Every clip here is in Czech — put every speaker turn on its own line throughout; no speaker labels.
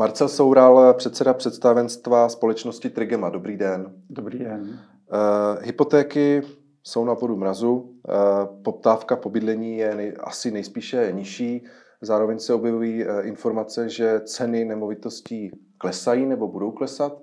Marcel Soural, předseda představenstva společnosti Trigema. Dobrý den.
Dobrý den.
Uh, hypotéky jsou na podu mrazu, uh, poptávka po bydlení je nej, asi nejspíše nižší, zároveň se objevují uh, informace, že ceny nemovitostí klesají nebo budou klesat.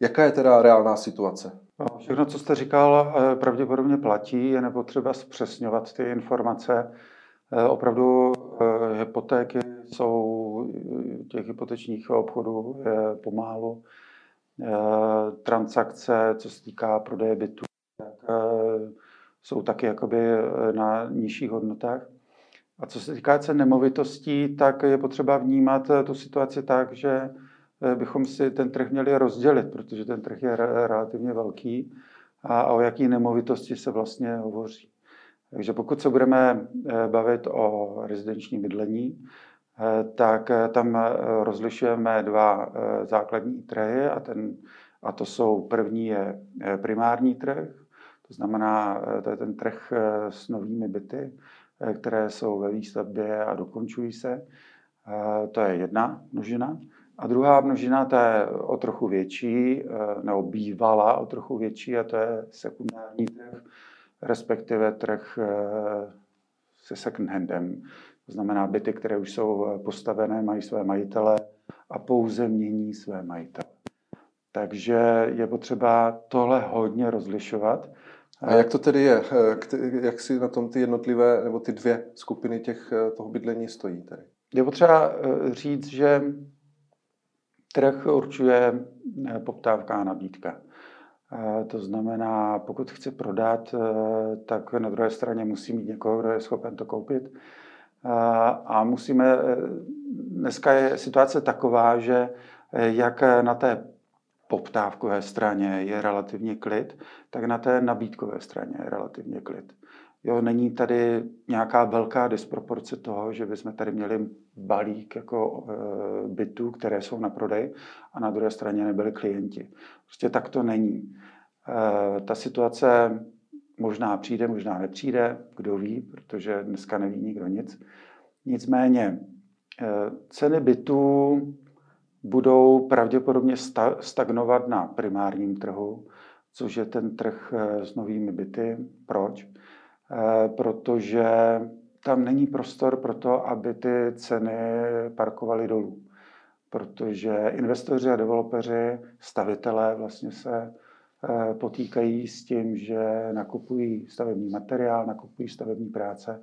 Jaká je teda reálná situace?
No, všechno, co jste říkal, pravděpodobně platí, je nepotřeba zpřesňovat ty informace. Opravdu hypotéky jsou těch hypotečních obchodů je pomálu. Eh, transakce, co se týká prodeje bytů, tak eh, jsou taky jakoby eh, na nižších hodnotách. A co se týká cen nemovitostí, tak je potřeba vnímat tu situaci tak, že bychom si ten trh měli rozdělit, protože ten trh je relativně velký a o jaký nemovitosti se vlastně hovoří. Takže pokud se budeme bavit o rezidenčním bydlení, Eh, tak eh, tam eh, rozlišujeme dva základní trhy a, ten, a to jsou první je primární trh, to znamená, to je ten trh s novými byty, které jsou ve výstavbě a dokončují se. To je jedna množina. A druhá množina, to je o trochu větší, nebo bývala o trochu větší, a to je sekundární trh, respektive trh se second handem. To znamená byty, které už jsou eh, postavené, mají své majitele a pouze mění své majitele. Takže je potřeba tohle hodně rozlišovat.
A jak to tedy je? Eh, jak si na tom ty jednotlivé, nebo ty dvě skupiny těch, eh, toho bydlení stojí tady?
Je potřeba říct, že trh určuje poptávka a nabídka. To znamená, pokud chci prodat, tak na druhé straně musí mít někoho, kdo je schopen to koupit. A musíme, e, dneska je situace taková, že e, jak na té poptávkové straně je relativně klid, tak na té nabídkové straně je relativně klid. Jo, není tady nějaká velká disproporce toho, že bychom tady měli balík jako e, bytů, které jsou na prodej a na druhé straně nebyli klienti. Prostě tak to není. E, ta situace Možná přijde, možná nepřijde, kdo ví, protože dneska neví nikdo nic. Nicméně eh, ceny bytů budou pravděpodobně stagnovat na primárním trhu, což je ten trh eh, s novými byty. Proč? Eh, protože tam není prostor pro to, aby ty ceny parkovaly dolů. Protože investoři a developeři, stavitelé vlastně se potýkají s tím, že nakupují stavební materiál, nakupují stavební práce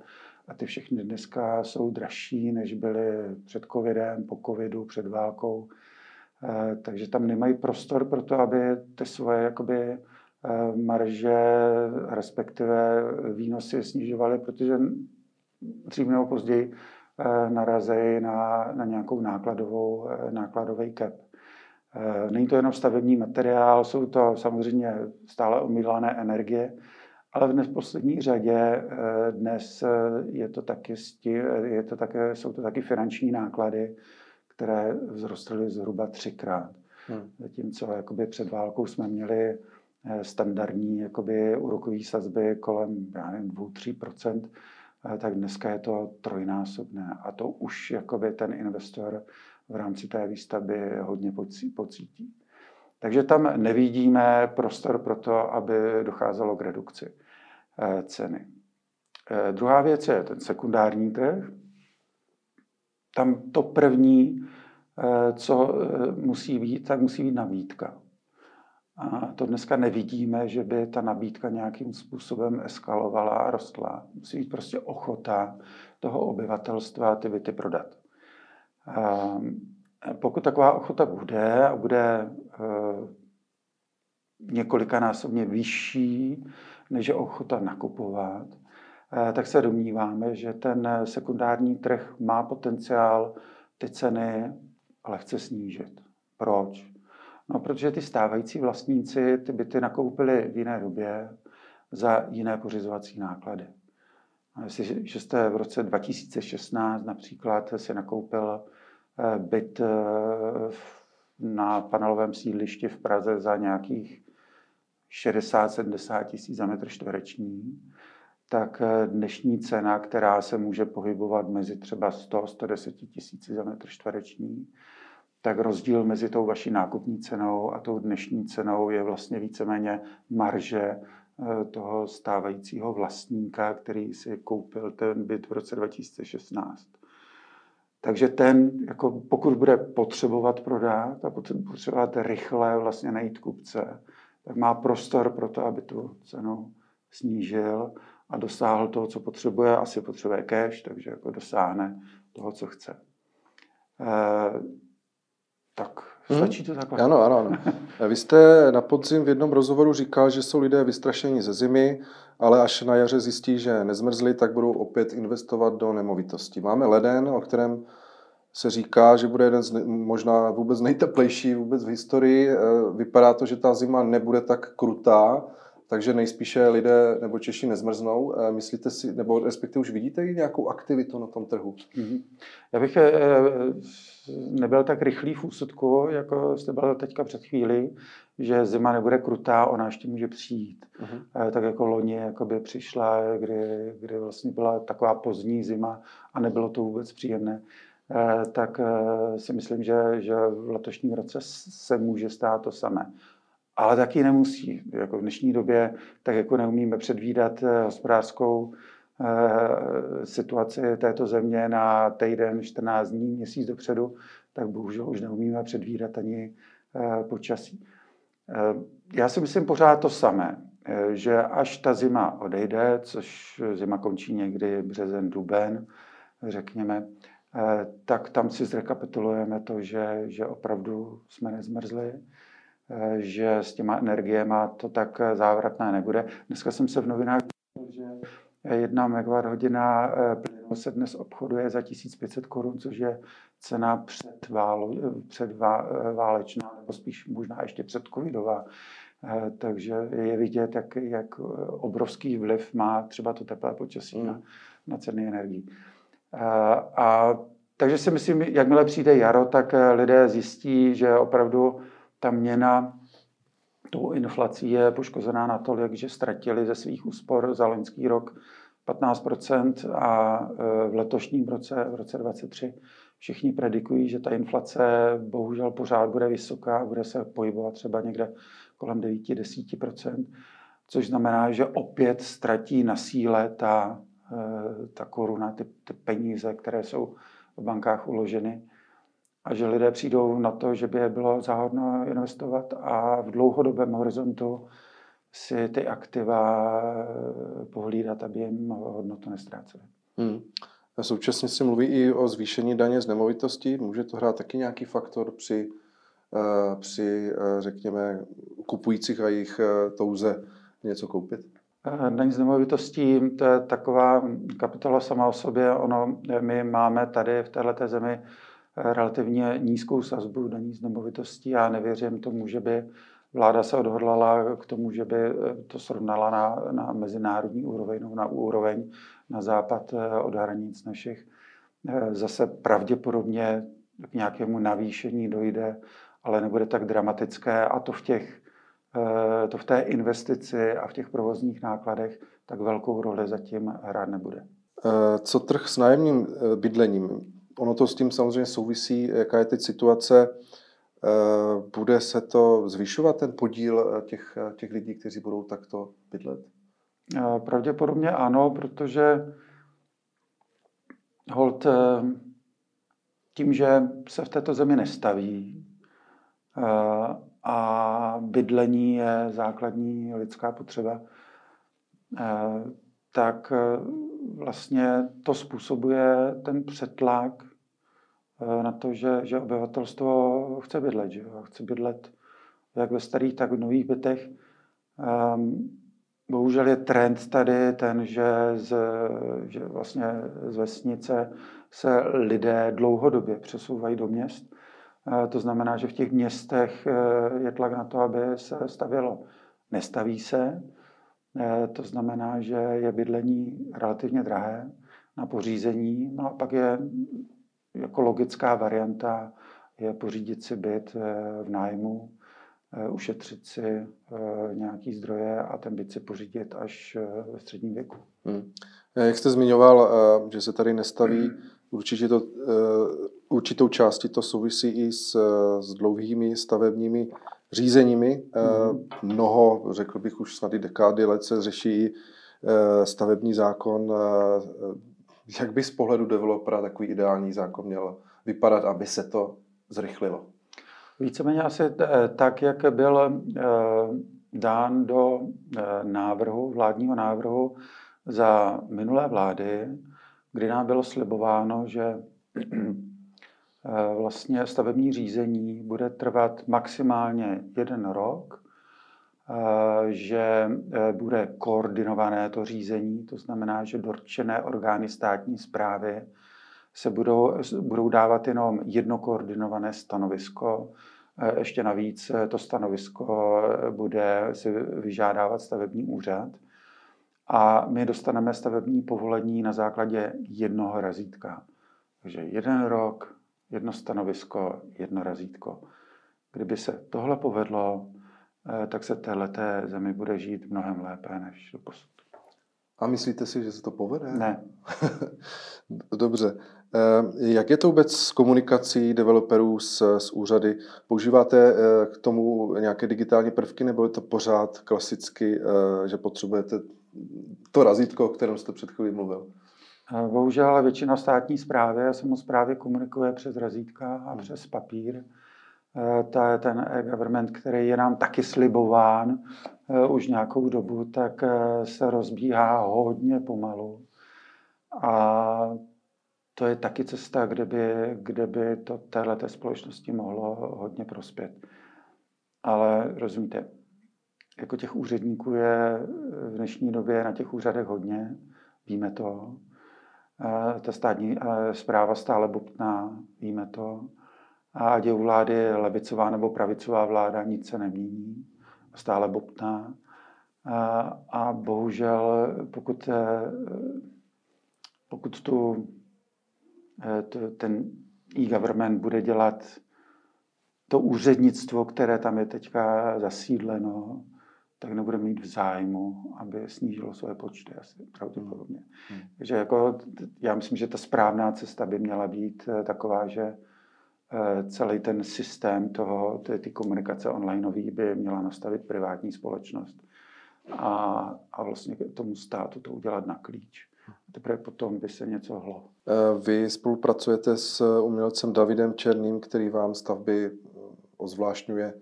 a ty všechny dneska jsou dražší, než byly před covidem, po covidu, před válkou. Eh, takže tam nemají prostor pro to, aby ty svoje jakoby, eh, marže, respektive výnosy snižovaly, protože dřív nebo později narazejí na, na nějakou nákladovou, nákladový cap. Eh, není to jenom stavební materiál, jsou to samozřejmě stále omílané energie, ale v neposlední řadě eh, dnes eh, je to taky, je to také, jsou to taky finanční náklady, které vzrostly zhruba třikrát. Hmm. Zatímco jakoby před válkou jsme měli standardní jakoby úrokové sazby kolem 2-3%, tak dneska je to trojnásobné. A to už jakoby ten investor v rámci té výstavby hodně pocítí. Takže tam nevidíme prostor pro to, aby docházelo k redukci eh, ceny. Eh, druhá věc je ten sekundární trh. Tam to první, eh, co musí být, tak musí být nabídka. A to dneska nevidíme, že by ta nabídka nějakým způsobem eskalovala a rostla. Musí být prostě ochota toho obyvatelstva ty byty prodat. Ehm, pokud taková ochota bude a bude eh, několikanásobně vyšší, než je ochota nakupovat, eh, tak se domníváme, že ten sekundární trh má potenciál ty ceny lehce snížit. Proč? No, protože ty stávající vlastníci ty byty nakoupili v jiné době za jiné pořizovací náklady. Jestli jste v roce 2016 například si nakoupil Eh, byt eh, na panelovém sídlišti v Praze za nějakých 60-70 tisíc za metr čtvereční, tak eh, dnešní cena, která se může pohybovat mezi třeba 100-110 tisíci za metr čtvereční, tak rozdíl mezi tou vaší nákupní cenou a tou dnešní cenou je vlastně víceméně marže toho stávajícího vlastníka, který si koupil ten byt v roce 2016. Takže ten, jako pokud bude potřebovat prodat a potřebovat rychle vlastně najít kupce, tak má prostor pro to, aby tu cenu snížil a dosáhl toho, co potřebuje. Asi potřebuje cash, takže jako dosáhne toho, co chce. Tak hmm. stačí to takhle.
Ano, ano, ano. Vy jste na podzim v jednom rozhovoru říkal, že jsou lidé vystrašení ze zimy, ale až na jaře zjistí, že nezmrzli, tak budou opět investovat do nemovitostí. Máme leden, o kterém se říká, že bude jeden z možná vůbec nejteplejší vůbec v historii. E, vypadá to, že ta zima nebude tak krutá, takže nejspíše lidé nebo Češi nezmrznou. E, myslíte si, nebo respektive už vidíte nějakou aktivitu na tom trhu? Mm-hmm.
Já bych e, nebyl tak rychlý v úsudku, jako jste byl teďka před chvílí, že zima nebude krutá, ona ještě může přijít. Uh-huh. Tak jako loni jakoby přišla, kdy, kdy vlastně byla taková pozdní zima a nebylo to vůbec příjemné. Eh, tak eh, si myslím, že, že v letošním roce se může stát to samé. Ale taky nemusí. Jako v dnešní době tak jako neumíme předvídat eh, hospodářskou situaci této země na týden, 14 dní, měsíc dopředu, tak bohužel už neumíme předvídat ani počasí. Já si myslím pořád to samé, že až ta zima odejde, což zima končí někdy březen, duben, řekněme, Eh, tak tam si zrekapitulujeme to, že, že opravdu jsme nezmrzli, eh, že s těma energiemi to tak závratné nebude. Dneska jsem se v novinách že jedna megawatt hodina eh, plynu se dnes obchoduje za 1500 korun, což je cena před, válo, před válečná, nebo spíš možná ještě před covidová. Takže je vidět, jak, jak obrovský vliv má třeba to teplé počasí mm. na, na ceny energií. A takže si myslím, jakmile přijde jaro, tak eh, lidé zjistí, že opravdu ta měna tou inflací je poškozená natolik, že ztratili ze svých úspor za loňský rok 15% a eh, v letošním roce, v roce 2023, všichni predikují, že ta inflace bohužel pořád bude vysoká, bude se pohybovat třeba někde kolem 9-10%, což znamená, že opět ztratí na síle ta Eh, ta koruna, ty, ty peníze, které jsou v bankách uloženy a že lidé přijdou na to, že by je bylo záhodno investovat a v dlouhodobém horizontu si ty aktiva eh, pohlídat, aby jim hodnotu nestráceli. Hmm.
A současně se mluví i o zvýšení daně z nemovitostí. Může to hrát taky nějaký faktor při, eh, při řekněme, kupujících a jejich touze něco koupit?
Eh, daň z nemovitostí, to je taková kapitola sama o sobě. Ono, my máme tady v této zemi eh, relativně nízkou sazbu daní z nemovitostí. Já nevěřím tomu, že by vláda se odhodlala k tomu, že by eh, to srovnala na, na mezinárodní úroveň, no, na úroveň na západ od hranic našich. Zase pravděpodobně k nějakému navýšení dojde, ale nebude tak dramatické a to v těch Eh, to v té investici a v těch provozních nákladech tak velkou roli zatím hrát nebude.
Eh, co trh s nájemním eh, bydlením? Ono to s tím samozřejmě souvisí, jaká je teď situace. Bude se to zvyšovat, ten podíl těch, těch lidí, kteří budou takto bydlet?
Pravděpodobně ano, protože hold tím, že se v této zemi nestaví a bydlení je základní lidská potřeba, eh, tak eh, vlastně to způsobuje ten přetlak eh, na to, že, že obyvatelstvo chce bydlet. Že chce bydlet jak ve starých, tak v nových bytech. Ehm, bohužel je trend tady ten, že z, že vlastně z vesnice se lidé dlouhodobě přesouvají do měst Eh, to znamená, že v těch městech je tlak na to, aby se stavělo. Nestaví se, to znamená, že je bydlení relativně drahé na pořízení. No a pak je jako logická varianta je pořídit si byt v nájmu, ušetřit si nějaký zdroje a ten byt si pořídit až ve středním věku. Hmm.
Jak jste zmiňoval, že se tady nestaví, určitě to určitou části to souvisí i s, s dlouhými stavebními řízeními. Mm. Mnoho, řekl bych už snad i dekády let se řeší stavební zákon. Jak by z pohledu developera takový ideální zákon měl vypadat, aby se to zrychlilo?
Víceméně asi tak, jak byl dán do návrhu, vládního návrhu za minulé vlády, kdy nám bylo slibováno, že vlastně stavební řízení bude trvat maximálně jeden rok, že e, bude koordinované to řízení, to znamená, že dotčené orgány státní zprávy se budou, budou dávat jenom jedno koordinované stanovisko. Ještě navíc to stanovisko bude si vyžádávat stavební úřad. A my dostaneme stavební povolení na základě jednoho razítka. Takže jeden rok, jedno stanovisko, jedno razítko. Kdyby se tohle povedlo, eh, tak se téhleté zemi bude žít mnohem lépe než do posud.
A myslíte si, že se to povede?
Ne.
Dobře. Eh, jak je to vůbec s komunikací developerů s, s úřady? Používáte eh, k tomu nějaké digitální prvky, nebo je to pořád klasicky, že potřebujete to razítko, o kterém jste před chvílí mluvil?
Bohužel většina státní zprávy a samozprávy komunikuje přes razítka a hmm. přes papír. Eh, to je ten e-government, který je nám taky slibován eh, už nějakou dobu, tak eh, se rozbíhá hodně pomalu. A to je taky cesta, kde by, kde by to této společnosti mohlo hodně prospět. Ale rozumíte, jako těch úředníků je v dnešní době na těch úřadech hodně, víme to ta státní zpráva stále bobtná, víme to. A ať je u vlády levicová nebo pravicová vláda, nic se nemění, stále bobtná. A, a bohužel, pokud, pokud tu, ten e-government bude dělat to úřednictvo, které tam je teďka zasídleno, tak nebude mít v zájmu, aby snížilo své počty asi pravděpodobně. Hmm. Takže jako, já myslím, že ta správná cesta by měla být eh, taková, že eh, celý ten systém toho, ty, ty komunikace onlineový by měla nastavit privátní společnost a, a vlastně tomu státu to udělat na klíč. A teprve potom by se něco hlo.
Eh, vy spolupracujete s umělcem Davidem Černým, který vám stavby ozvlášňuje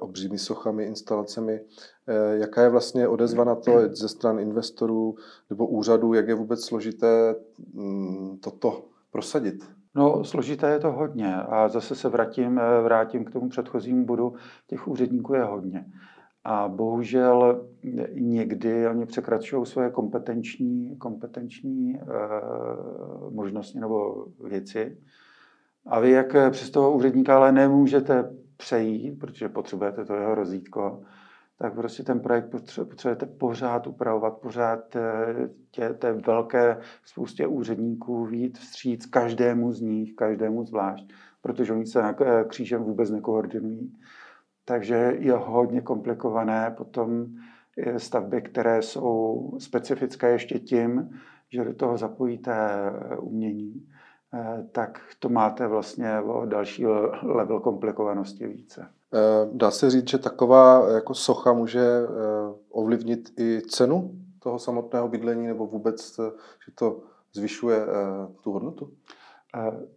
obřími sochami, instalacemi. Eh, jaká je vlastně odezva na to ze stran investorů nebo úřadů, jak je vůbec složité mm, toto prosadit?
No, složité je to hodně a zase se vrátím, eh, vrátím k tomu předchozímu bodu. Těch úředníků je hodně. A bohužel někdy oni překračují svoje kompetenční, kompetenční možnosti nebo věci. A vy, jak přes toho úředníka ale nemůžete přejít, protože potřebujete to jeho rozítko, tak prostě ten projekt potřebujete pořád upravovat, pořád eh, tě, té velké spoustě úředníků vít vstříc každému z nich, každému zvlášť, protože oni se eh, křížem vůbec nekoordinují. Takže je hodně komplikované potom stavby, které jsou specifické ještě tím, že do toho zapojíte eh, umění Eh, tak to máte vlastně o další level komplikovanosti více.
Eh, dá se říct, že taková jako socha může eh, ovlivnit i cenu toho samotného bydlení nebo vůbec, že to zvyšuje tu hodnotu?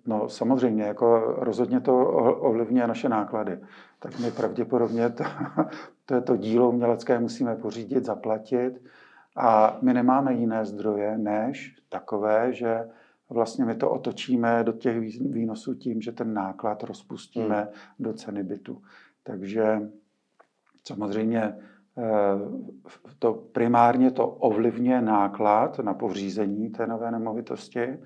No samozřejmě, jako rozhodně to ovlivňuje naše náklady. Tak my pravděpodobně to, to je to dílo umělecké musíme pořídit, zaplatit a my nemáme jiné zdroje než takové, že vlastně my to otočíme do těch výnosů tím, že ten náklad rozpustíme hmm. do ceny bytu. Takže samozřejmě eh, to primárně to ovlivňuje náklad na povřízení té nové nemovitosti,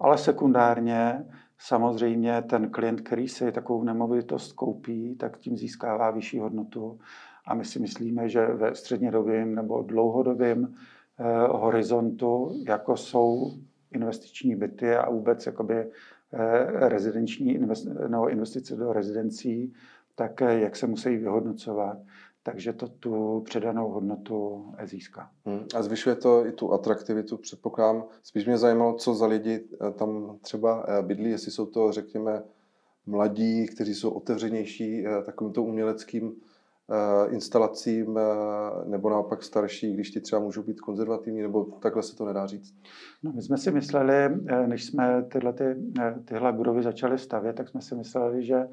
ale sekundárně samozřejmě ten klient, který si takovou nemovitost koupí, tak tím získává vyšší hodnotu. A my si myslíme, že ve střednědobém nebo dlouhodobém eh, horizontu, jako jsou investiční byty a vůbec jakoby eh, rezidenční nebo investice do rezidencí, tak eh, jak se musí vyhodnocovat, takže to tu předanou hodnotu získá.
Hmm. A zvyšuje to i tu atraktivitu, předpokládám. Spíš mě zajímalo, co za lidi tam třeba bydlí, jestli jsou to, řekněme, mladí, kteří jsou otevřenější takovýmto uměleckým Eh, instalacím, eh, nebo naopak starší, když ti třeba můžou být konzervativní, nebo takhle se to nedá říct?
No, my jsme si mysleli, eh, než jsme tyhle, ty, tyhle budovy začali stavět, tak jsme si mysleli, že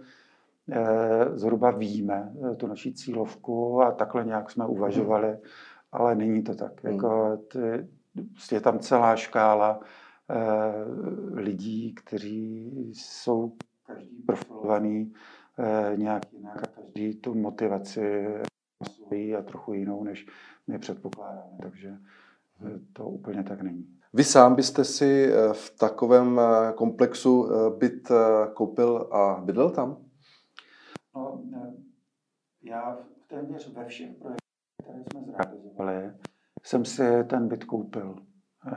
zhruba víme tu naší cílovku a takhle nějak jsme uvažovali, hmm. ale není to tak. Hmm. Jako ty, je tam celá škála lidí, kteří jsou každý profilovaný Eh, nějak jinak a každý tu motivaci svojí a trochu jinou, než my předpokládáme. Takže eh, to úplně tak není.
Vy sám byste si eh, v takovém komplexu byt koupil a bydlel tam?
No, já téměř ve všech projektech, které jsme zrealizovali, jsem si ten byt koupil.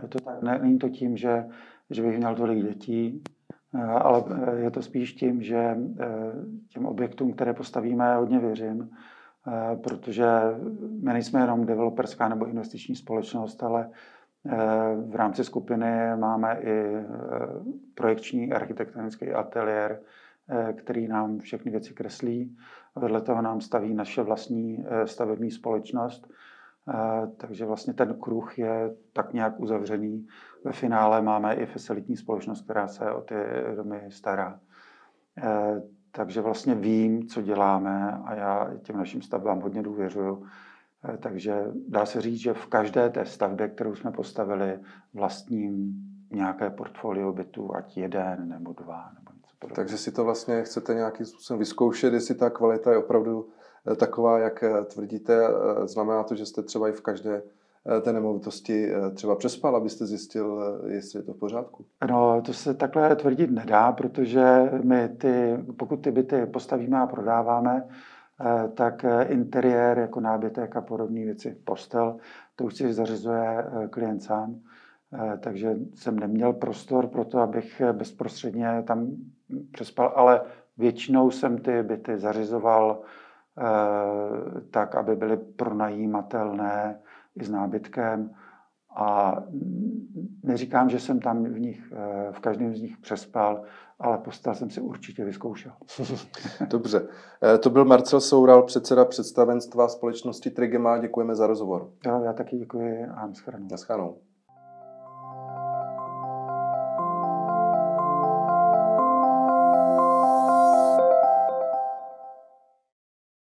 Je to tak, není to tím, že, že bych měl tolik dětí, Eh, ale eh, je to spíš tím, že eh, těm objektům, které postavíme, hodně věřím, protože my nejsme jenom developerská nebo investiční společnost, ale v rámci skupiny máme i projekční architektonický ateliér, který nám všechny věci kreslí. Vedle toho nám staví naše vlastní stavební společnost, takže vlastně ten kruh je tak nějak uzavřený. Ve finále máme i facilitní společnost, která se o ty domy stará. E, takže vlastně vím, co děláme a já těm našim stavbám hodně důvěřuju. E, takže dá se říct, že v každé té stavbě, kterou jsme postavili, vlastním nějaké portfolio bytů, ať jeden nebo dva. Nebo něco
podobného. Takže si to vlastně chcete nějakým způsobem vyzkoušet, jestli ta kvalita je opravdu Eh, taková, jak eh, tvrdíte. Eh, znamená to, že jste třeba i v každé té nemovitosti třeba přespal, abyste zjistil, jestli je to v pořádku?
No, to se takhle tvrdit nedá, protože my ty, pokud ty byty postavíme a prodáváme, tak interiér jako nábytek a podobné věci, postel, to už si zařizuje klient sám. Takže jsem neměl prostor pro to, abych bezprostředně tam přespal, ale většinou jsem ty byty zařizoval Eh, tak, aby byly pronajímatelné i s nábytkem. A neříkám, že jsem tam v nich, eh, v každém z nich přespal, ale postel jsem si určitě vyzkoušel.
Dobře. Eh, to byl Marcel Soural, předseda představenstva společnosti Trigema. Děkujeme za rozhovor.
Jo, já taky děkuji a naschledanou.
Naschledanou.